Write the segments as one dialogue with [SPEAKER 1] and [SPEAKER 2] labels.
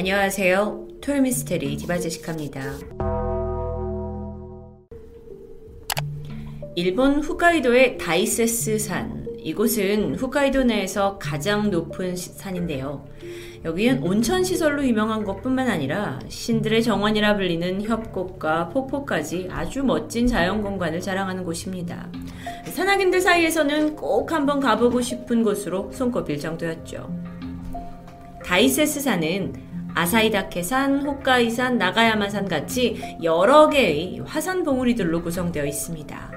[SPEAKER 1] 안녕하세요. 토요미스테리 디바제시카입니다. 일본 홋카이도의 다이세스 산. 이곳은 홋카이도 내에서 가장 높은 산인데요. 여기는 온천 시설로 유명한 것뿐만 아니라 신들의 정원이라 불리는 협곡과 폭포까지 아주 멋진 자연 공간을 자랑하는 곳입니다. 산악인들 사이에서는 꼭 한번 가보고 싶은 곳으로 손꼽힐 정도였죠. 다이세스 산은 아사이다케산, 홋카이산, 나가야마산 같이 여러 개의 화산 봉우리들로 구성되어 있습니다.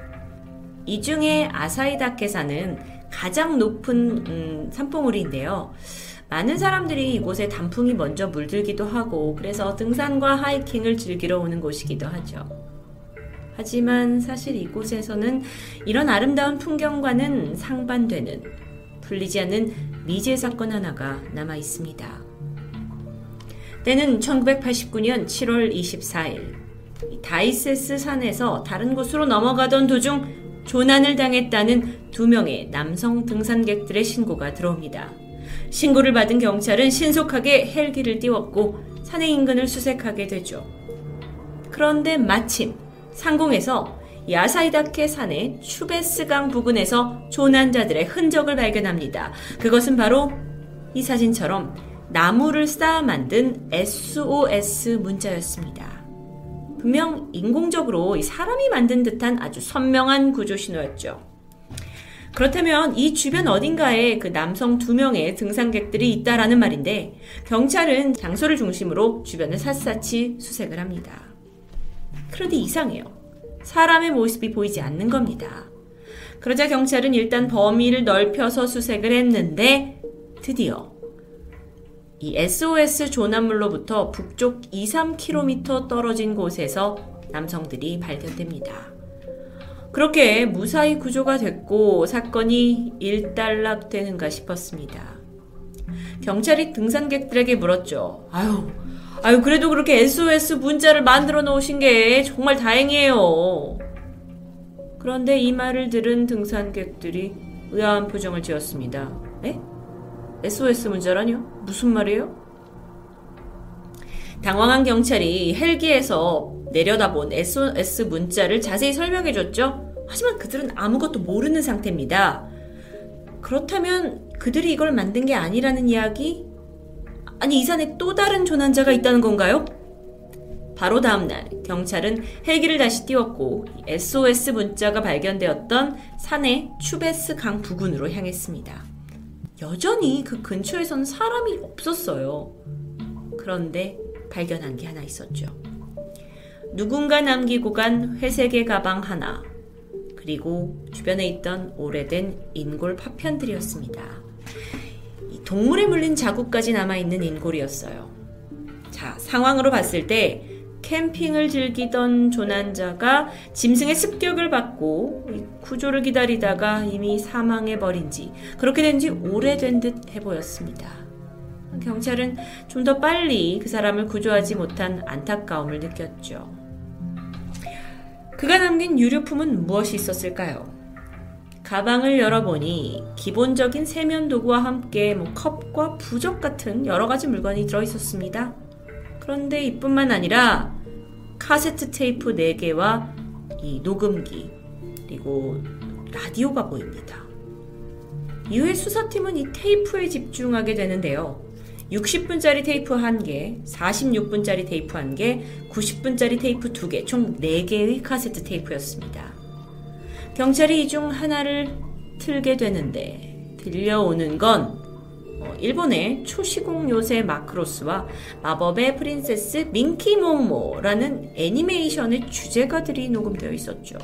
[SPEAKER 1] 이 중에 아사이다케산은 가장 높은 음, 산봉우리인데요. 많은 사람들이 이곳에 단풍이 먼저 물들기도 하고 그래서 등산과 하이킹을 즐기러 오는 곳이기도 하죠. 하지만 사실 이곳에서는 이런 아름다운 풍경과는 상반되는 풀리지 않는 미제 사건 하나가 남아 있습니다. 때는 1989년 7월 24일 다이세스 산에서 다른 곳으로 넘어가던 도중 조난을 당했다는 두 명의 남성 등산객들의 신고가 들어옵니다. 신고를 받은 경찰은 신속하게 헬기를 띄웠고 산의 인근을 수색하게 되죠. 그런데 마침 상공에서 야사이다케 산의 추베스강 부근에서 조난자들의 흔적을 발견합니다. 그것은 바로 이 사진처럼 나무를 쌓아 만든 SOS 문자였습니다. 분명 인공적으로 사람이 만든 듯한 아주 선명한 구조 신호였죠. 그렇다면 이 주변 어딘가에 그 남성 두 명의 등산객들이 있다라는 말인데 경찰은 장소를 중심으로 주변을 샅샅이 수색을 합니다. 그런데 이상해요. 사람의 모습이 보이지 않는 겁니다. 그러자 경찰은 일단 범위를 넓혀서 수색을 했는데 드디어 이 SOS 조난물로부터 북쪽 2, 3km 떨어진 곳에서 남성들이 발견됩니다. 그렇게 무사히 구조가 됐고 사건이 일단락되는가 싶었습니다. 경찰이 등산객들에게 물었죠. 아유, 아유, 그래도 그렇게 SOS 문자를 만들어 놓으신 게 정말 다행이에요. 그런데 이 말을 들은 등산객들이 의아한 표정을 지었습니다. 에? SOS 문자라뇨? 무슨 말이에요? 당황한 경찰이 헬기에서 내려다본 SOS 문자를 자세히 설명해줬죠. 하지만 그들은 아무것도 모르는 상태입니다. 그렇다면 그들이 이걸 만든 게 아니라는 이야기? 아니, 이 산에 또 다른 조난자가 있다는 건가요? 바로 다음날 경찰은 헬기를 다시 띄웠고 SOS 문자가 발견되었던 산의 추베스 강 부근으로 향했습니다. 여전히 그 근처에선 사람이 없었어요. 그런데 발견한 게 하나 있었죠. 누군가 남기고 간 회색의 가방 하나, 그리고 주변에 있던 오래된 인골 파편들이었습니다. 동물에 물린 자국까지 남아있는 인골이었어요. 자, 상황으로 봤을 때 캠핑을 즐기던 조난자가 짐승의 습격을 받고 구조를 기다리다가 이미 사망해 버린 지, 그렇게 된 지 오래된 듯 해 보였습니다. 경찰은 좀 더 빨리 그 사람을 구조하지 못한 안타까움을 느꼈죠. 그가 남긴 유류품은 무엇이 있었을까요? 가방을 열어보니 기본적인 세면 도구와 함께 뭐 컵과 부적 같은 여러 가지 물건이 들어 있었습니다. 그런데 이뿐만 아니라 카세트 테이프 4개와 이 녹음기 그리고 라디오가 보입니다. 이후에 수사팀은 이 테이프에 집중하게 되는데요. 60분짜리 테이프 1개, 46분짜리 테이프 1개, 90분짜리 테이프 2개, 총 4개의 카세트 테이프였습니다. 경찰이 이 중 하나를 틀게 되는데 들려오는 건 어, 일본의 초시공 요새 마크로스와 마법의 프린세스 민키모모라는 애니메이션의 주제가들이 녹음되어 있었죠.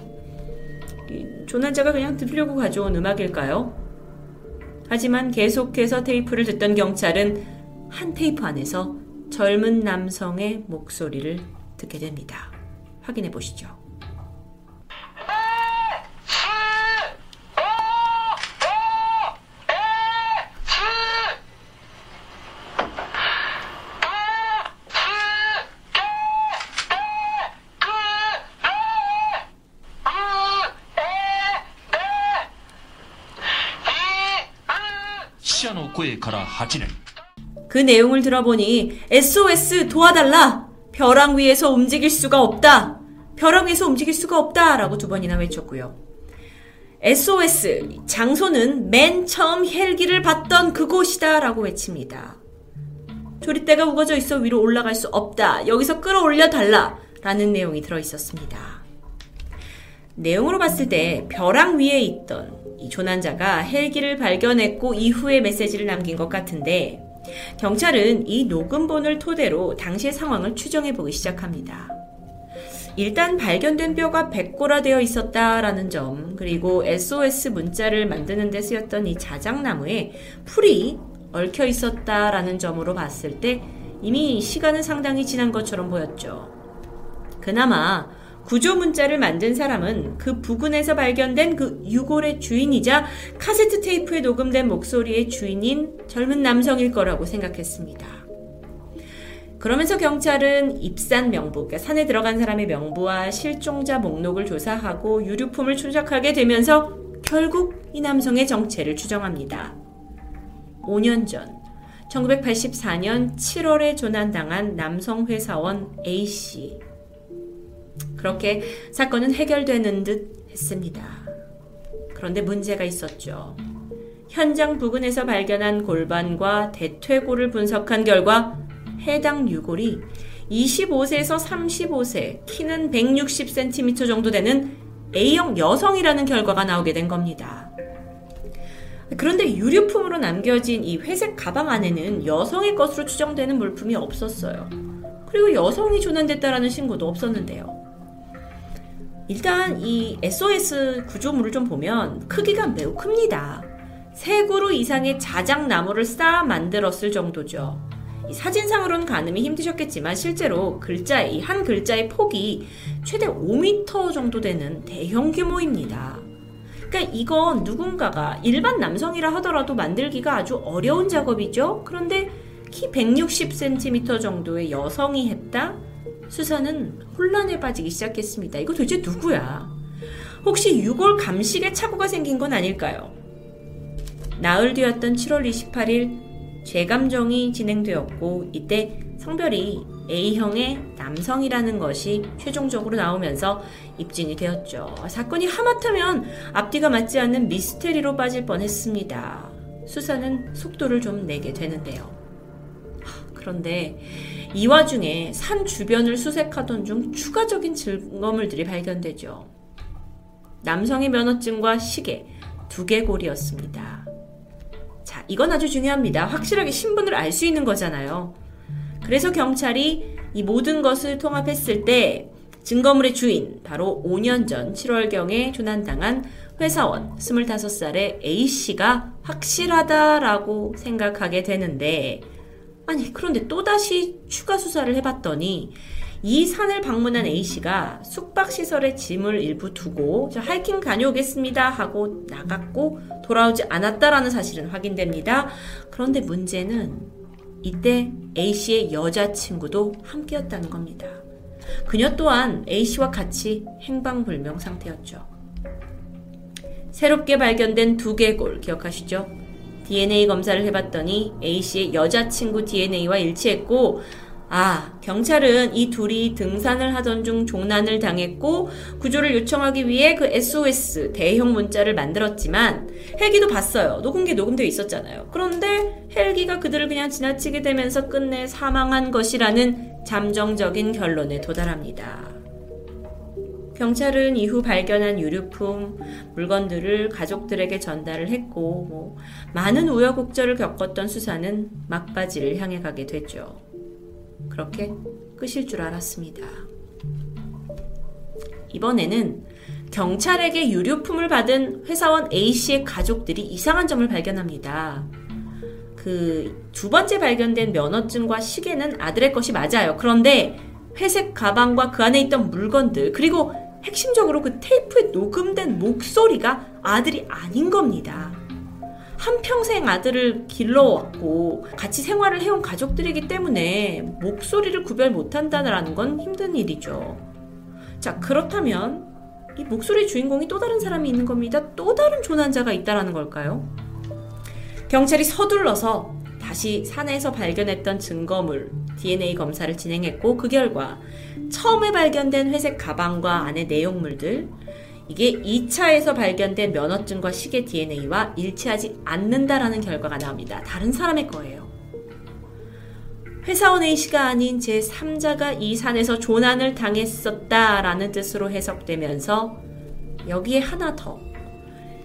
[SPEAKER 1] 조난자가 그냥 들으려고 가져온 음악일까요? 하지만 계속해서 테이프를 듣던 경찰은 한 테이프 안에서 젊은 남성의 목소리를 듣게 됩니다. 확인해 보시죠.
[SPEAKER 2] 목포에 가라 하지는
[SPEAKER 1] 그 내용을 들어보니 SOS 도와달라! 벼랑 위에서 움직일 수가 없다! 벼랑 위에서 움직일 수가 없다! 라고 두 번이나 외쳤고요. SOS, 장소는 맨 처음 헬기를 봤던 그곳이다! 라고 외칩니다. 조리대가 우거져 있어 위로 올라갈 수 없다! 여기서 끌어올려 달라! 라는 내용이 들어 있었습니다. 내용으로 봤을 때 벼랑 위에 있던 조난자가 헬기를 발견했고 이후에 메시지를 남긴 것 같은데 경찰은 이 녹음본을 토대로 당시의 상황을 추정해 보기 시작합니다. 일단 발견된 뼈가 백골화 되어 있었다라는 점, 그리고 SOS 문자를 만드는 데 쓰였던 이 자작나무에 풀이 얽혀 있었다라는 점으로 봤을 때 이미 시간은 상당히 지난 것처럼 보였죠. 그나마 구조 문자를 만든 사람은 그 부근에서 발견된 그 유골의 주인이자 카세트 테이프에 녹음된 목소리의 주인인 젊은 남성일 거라고 생각했습니다. 그러면서 경찰은 입산 명부, 그러니까 산에 들어간 사람의 명부와 실종자 목록을 조사하고 유류품을 추적하게 되면서 결국 이 남성의 정체를 추정합니다. 5년 전 1984년 7월에 조난당한 남성 회사원 A씨. 그렇게 사건은 해결되는 듯 했습니다. 그런데 문제가 있었죠. 현장 부근에서 발견한 골반과 대퇴골을 분석한 결과 해당 유골이 25세에서 35세, 키는 160cm 정도 되는 A형 여성이라는 결과가 나오게 된 겁니다. 그런데 유류품으로 남겨진 이 회색 가방 안에는 여성의 것으로 추정되는 물품이 없었어요. 그리고 여성이 조난됐다라는 신고도 없었는데요. 일단 이 SOS 구조물을 좀 보면 크기가 매우 큽니다. 세 그루 이상의 자작나무를 쌓아 만들었을 정도죠. 사진상으로는 가늠이 힘드셨겠지만 실제로 글자 이 한 글자의 폭이 최대 5m 정도 되는 대형 규모입니다. 그러니까 이건 누군가가 일반 남성이라 하더라도 만들기가 아주 어려운 작업이죠. 그런데 키 160cm 정도의 여성이 했다? 수사는 혼란에 빠지기 시작했습니다. 이거 도대체 누구야? 혹시 유골 감식에 착오가 생긴 건 아닐까요? 나흘 뒤였던 7월 28일 재감정이 진행되었고 이때 성별이 A형의 남성이라는 것이 최종적으로 나오면서 입증이 되었죠. 사건이 하마터면 앞뒤가 맞지 않는 미스테리로 빠질 뻔했습니다. 수사는 속도를 좀 내게 되는데요. 그런데 이 와중에 산 주변을 수색하던 중 추가적인 증거물들이 발견되죠. 남성의 면허증과 시계, 두개골이었습니다. 자, 이건 아주 중요합니다. 확실하게 신분을 알 수 있는 거잖아요. 그래서 경찰이 이 모든 것을 통합했을 때 증거물의 주인, 바로 5년 전 7월경에 조난당한 회사원 25살의 A씨가 확실하다라고 생각하게 되는데, 아니, 그런데 또다시 추가 수사를 해봤더니, 이 산을 방문한 A씨가 숙박시설에 짐을 일부 두고 하이킹 다녀오겠습니다 하고 나갔고 돌아오지 않았다라는 사실은 확인됩니다. 그런데 문제는 이때 A씨의 여자친구도 함께였다는 겁니다. 그녀 또한 A씨와 같이 행방불명 상태였죠. 새롭게 발견된 두개골 기억하시죠? DNA 검사를 해봤더니 A씨의 여자친구 DNA와 일치했고 아, 경찰은 이 둘이 등산을 하던 중 종난을 당했고 구조를 요청하기 위해 그 SOS 대형 문자를 만들었지만 헬기도 봤어요. 녹음기 녹음되어 있었잖아요. 그런데 헬기가 그들을 그냥 지나치게 되면서 끝내 사망한 것이라는 잠정적인 결론에 도달합니다. 경찰은 이후 발견한 유류품, 물건들을 가족들에게 전달을 했고, 뭐, 많은 우여곡절을 겪었던 수사는 막바지를 향해 가게 됐죠. 그렇게 끝일 줄 알았습니다. 이번에는 경찰에게 유류품을 받은 회사원 A씨의 가족들이 이상한 점을 발견합니다. 그 두 번째 발견된 면허증과 시계는 아들의 것이 맞아요. 그런데 회색 가방과 그 안에 있던 물건들, 그리고 핵심적으로 그 테이프에 녹음된 목소리가 아들이 아닌 겁니다. 한평생 아들을 길러왔고 같이 생활을 해온 가족들이기 때문에 목소리를 구별 못한다는 건 힘든 일이죠. 자, 그렇다면 이 목소리 주인공이 또 다른 사람이 있는 겁니다. 또 다른 조난자가 있다라는 걸까요? 경찰이 서둘러서 다시 산에서 발견했던 증거물 DNA 검사를 진행했고 그 결과 처음에 발견된 회색 가방과 안의 내용물들 이게 2차에서 발견된 면허증과 시계 DNA와 일치하지 않는다라는 결과가 나옵니다. 다른 사람의 거예요. 회사원 A씨가 아닌 제3자가 이 산에서 조난을 당했었다라는 뜻으로 해석되면서 여기에 하나 더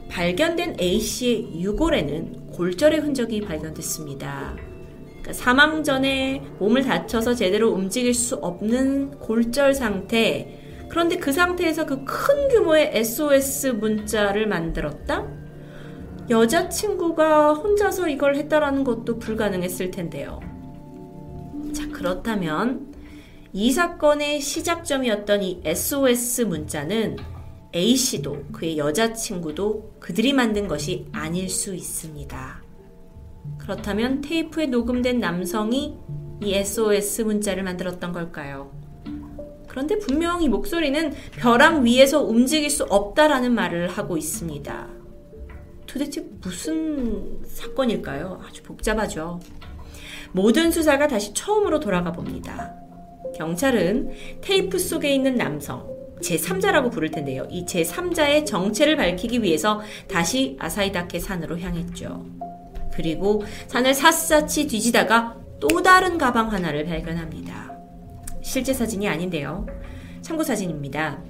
[SPEAKER 1] 발견된 A씨의 유골에는 골절의 흔적이 발견됐습니다. 그러니까 사망 전에 몸을 다쳐서 제대로 움직일 수 없는 골절 상태. 그런데 그 상태에서 그 큰 규모의 SOS 문자를 만들었다? 여자친구가 혼자서 이걸 했다라는 것도 불가능했을 텐데요. 자, 그렇다면 이 사건의 시작점이었던 이 SOS 문자는 A씨도 그의 여자친구도 그들이 만든 것이 아닐 수 있습니다. 그렇다면 테이프에 녹음된 남성이 이 SOS 문자를 만들었던 걸까요? 그런데 분명 히 목소리는 벼랑 위에서 움직일 수 없다라는 말을 하고 있습니다. 도대체 무슨 사건일까요? 아주 복잡하죠. 모든 수사가 다시 처음으로 돌아가 봅니다. 경찰은 테이프 속에 있는 남성, 제3자라고 부를 텐데요. 이 제3자의 정체를 밝히기 위해서 다시 아사이다케 산으로 향했죠. 그리고 산을 샅샅이 뒤지다가 또 다른 가방 하나를 발견합니다. 실제 사진이 아닌데요. 참고 사진입니다.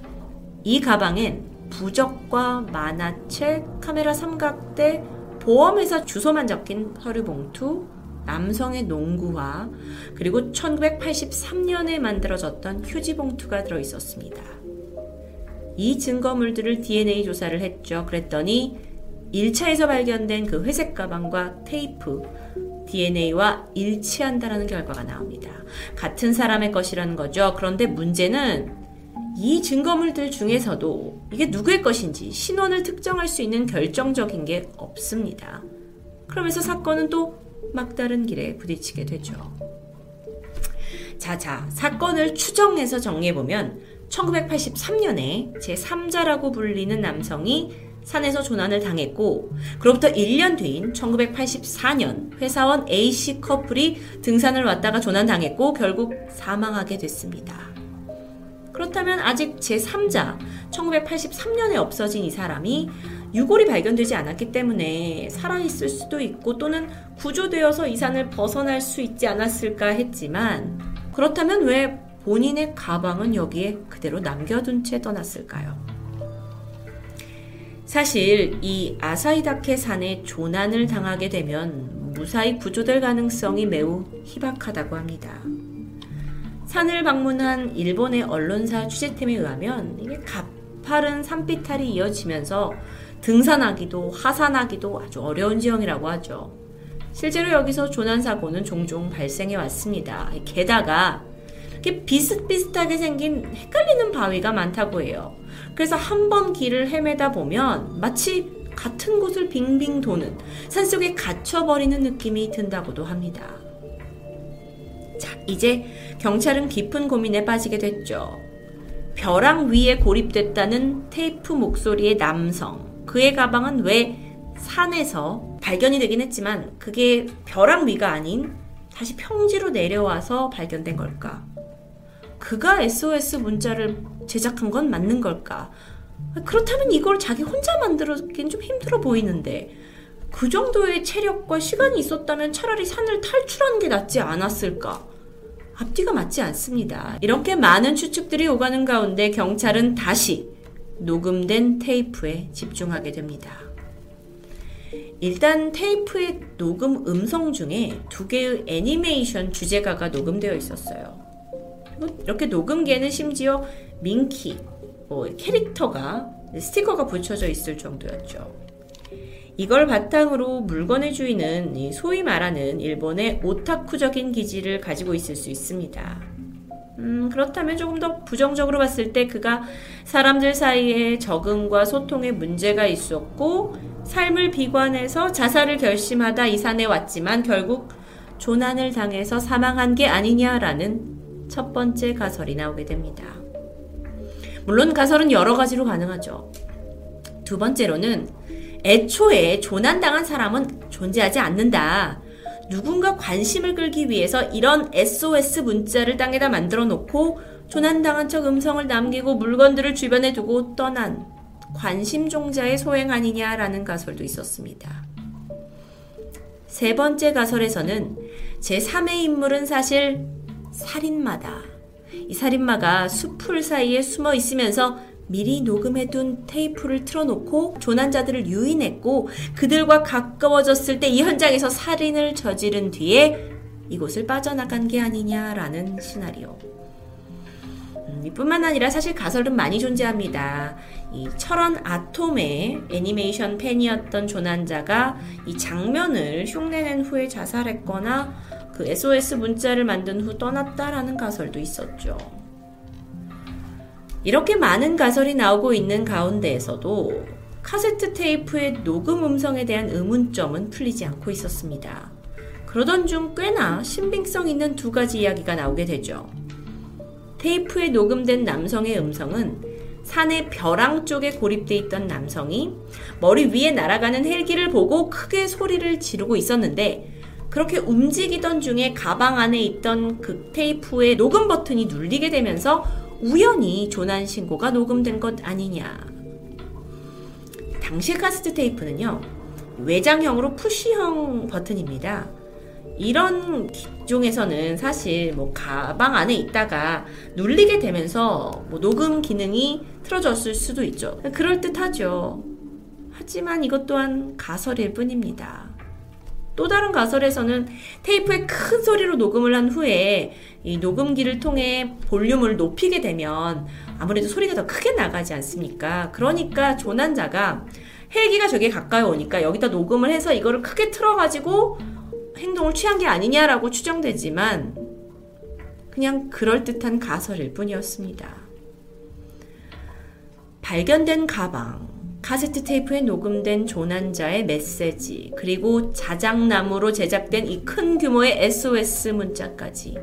[SPEAKER 1] 이 가방엔 부적과 만화책, 카메라 삼각대, 보험회사 주소만 적힌 서류 봉투, 남성의 농구화, 그리고 1983년에 만들어졌던 휴지 봉투가 들어 있었습니다. 이 증거물들을 DNA 조사를 했죠. 그랬더니 1차에서 발견된 그 회색 가방과 테이프, DNA와 일치한다라는 결과가 나옵니다. 같은 사람의 것이라는 거죠. 그런데 문제는 이 증거물들 중에서도 이게 누구의 것인지 신원을 특정할 수 있는 결정적인 게 없습니다. 그러면서 사건은 또 막다른 길에 부딪히게 되죠. 자 자, 사건을 추정해서 정리해보면 1983년에 제3자라고 불리는 남성이 산에서 조난을 당했고 그로부터 1년 뒤인 1984년 회사원 A씨 커플이 등산을 왔다가 조난당했고 결국 사망하게 됐습니다. 그렇다면 아직 제3자 1983년에 없어진 이 사람이 유골이 발견되지 않았기 때문에 살아있을 수도 있고 또는 구조되어서 이 산을 벗어날 수 있지 않았을까 했지만 그렇다면 왜 본인의 가방은 여기에 그대로 남겨둔 채 떠났을까요? 사실 이 아사이다케 산에 조난을 당하게 되면 무사히 구조될 가능성이 매우 희박하다고 합니다. 산을 방문한 일본의 언론사 취재팀에 의하면 이게 가파른 산비탈이 이어지면서 등산하기도 하산하기도 아주 어려운 지형이라고 하죠. 실제로 여기서 조난 사고는 종종 발생해 왔습니다. 게다가 비슷비슷하게 생긴 헷갈리는 바위가 많다고 해요. 그래서 한 번 길을 헤매다 보면 마치 같은 곳을 빙빙 도는 산속에 갇혀버리는 느낌이 든다고도 합니다. 자, 이제 경찰은 깊은 고민에 빠지게 됐죠. 벼랑 위에 고립됐다는 테이프 목소리의 남성. 그의 가방은 왜 산에서 발견이 되긴 했지만 그게 벼랑 위가 아닌 다시 평지로 내려와서 발견된 걸까? 그가 SOS 문자를 제작한 건 맞는 걸까? 그렇다면 이걸 자기 혼자 만들었긴 좀 힘들어 보이는데 그 정도의 체력과 시간이 있었다면 차라리 산을 탈출하는 게 낫지 않았을까? 앞뒤가 맞지 않습니다. 이렇게 많은 추측들이 오가는 가운데 경찰은 다시 녹음된 테이프에 집중하게 됩니다. 일단 테이프의 녹음 음성 중에 두 개의 애니메이션 주제가가 녹음되어 있었어요. 이렇게 녹음기에는 심지어 민키, 뭐 캐릭터가 스티커가 붙여져 있을 정도였죠. 이걸 바탕으로 물건의 주인은 소위 말하는 일본의 오타쿠적인 기질을 가지고 있을 수 있습니다. 음, 그렇다면 조금 더 부정적으로 봤을 때 그가 사람들 사이에 적응과 소통에 문제가 있었고 삶을 비관해서 자살을 결심하다 이 산에 왔지만 결국 조난을 당해서 사망한 게 아니냐라는 첫 번째 가설이 나오게 됩니다. 물론 가설은 여러 가지로 가능하죠. 두 번째로는 애초에 조난당한 사람은 존재하지 않는다. 누군가 관심을 끌기 위해서 이런 SOS 문자를 땅에다 만들어 놓고 조난당한 척 음성을 남기고 물건들을 주변에 두고 떠난 관심 종자의 소행 아니냐라는 가설도 있었습니다. 세 번째 가설에서는 제3의 인물은 사실 살인마다. 이 살인마가 숲풀 사이에 숨어 있으면서 미리 녹음해둔 테이프를 틀어놓고 조난자들을 유인했고 그들과 가까워졌을 때 이 현장에서 살인을 저지른 뒤에 이곳을 빠져나간 게 아니냐라는 시나리오. 음, 이뿐만 아니라 사실 가설은 많이 존재합니다. 이 철원 아톰의 애니메이션 팬이었던 조난자가 이 장면을 흉내낸 후에 자살했거나 그 SOS 문자를 만든 후 떠났다라는 가설도 있었죠. 이렇게 많은 가설이 나오고 있는 가운데에서도 카세트 테이프의 녹음 음성에 대한 의문점은 풀리지 않고 있었습니다. 그러던 중 꽤나 신빙성 있는 두 가지 이야기가 나오게 되죠. 테이프에 녹음된 남성의 음성은 산의 벼랑 쪽에 고립돼 있던 남성이 머리 위에 날아가는 헬기를 보고 크게 소리를 지르고 있었는데 그렇게 움직이던 중에 가방 안에 있던 그 테이프의 녹음 버튼이 눌리게 되면서 우연히 조난 신고가 녹음된 것 아니냐. 당시 카스트 테이프는요, 외장형으로 푸시형 버튼입니다. 이런 기종에서는 사실 뭐 가방 안에 있다가 눌리게 되면서 뭐 녹음 기능이 틀어졌을 수도 있죠. 그럴 듯하죠. 하지만 이것 또한 가설일 뿐입니다. 또 다른 가설에서는 테이프에 큰 소리로 녹음을 한 후에 이 녹음기를 통해 볼륨을 높이게 되면 아무래도 소리가 더 크게 나가지 않습니까? 그러니까 조난자가 헬기가 저게 가까이 오니까 여기다 녹음을 해서 이거를 크게 틀어가지고 행동을 취한 게 아니냐라고 추정되지만 그냥 그럴듯한 가설일 뿐이었습니다. 발견된 가방, 카세트 테이프에 녹음된 조난자의 메시지, 그리고 자작나무로 제작된 이 큰 규모의 SOS 문자까지.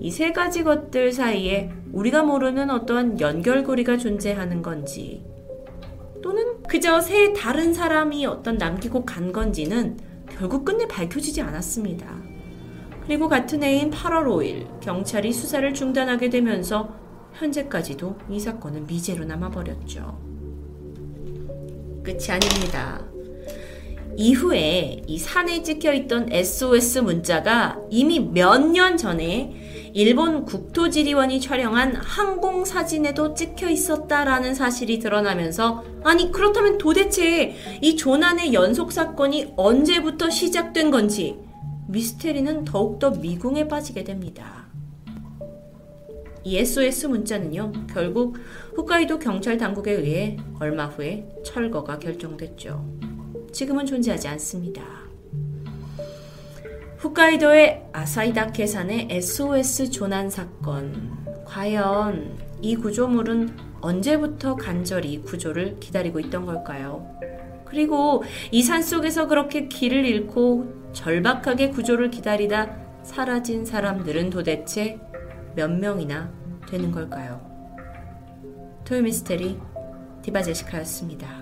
[SPEAKER 1] 이 세 가지 것들 사이에 우리가 모르는 어떠한 연결고리가 존재하는 건지, 또는 그저 세 다른 사람이 어떤 남기고 간 건지는 결국 끝내 밝혀지지 않았습니다. 그리고 같은 해인 8월 5일 경찰이 수사를 중단하게 되면서 현재까지도 이 사건은 미제로 남아버렸죠. 끝이 아닙니다. 이후에 이 산에 찍혀 있던 SOS 문자가 이미 몇 년 전에 일본 국토지리원이 촬영한 항공 사진에도 찍혀 있었다라는 사실이 드러나면서 아니 그렇다면 도대체 이 조난의 연속 사건이 언제부터 시작된 건지 미스테리는 더욱더 미궁에 빠지게 됩니다. 이 SOS 문자는요, 결국 홋카이도 경찰 당국에 의해 얼마 후에 철거가 결정됐죠. 지금은 존재하지 않습니다. 홋카이도의 아사이다케 산의 SOS 조난 사건. 과연 이 구조물은 언제부터 간절히 구조를 기다리고 있던 걸까요? 그리고 이 산 속에서 그렇게 길을 잃고 절박하게 구조를 기다리다 사라진 사람들은 도대체 몇 명이나 되는 걸까요? 토요미스테리 디바제시카였습니다.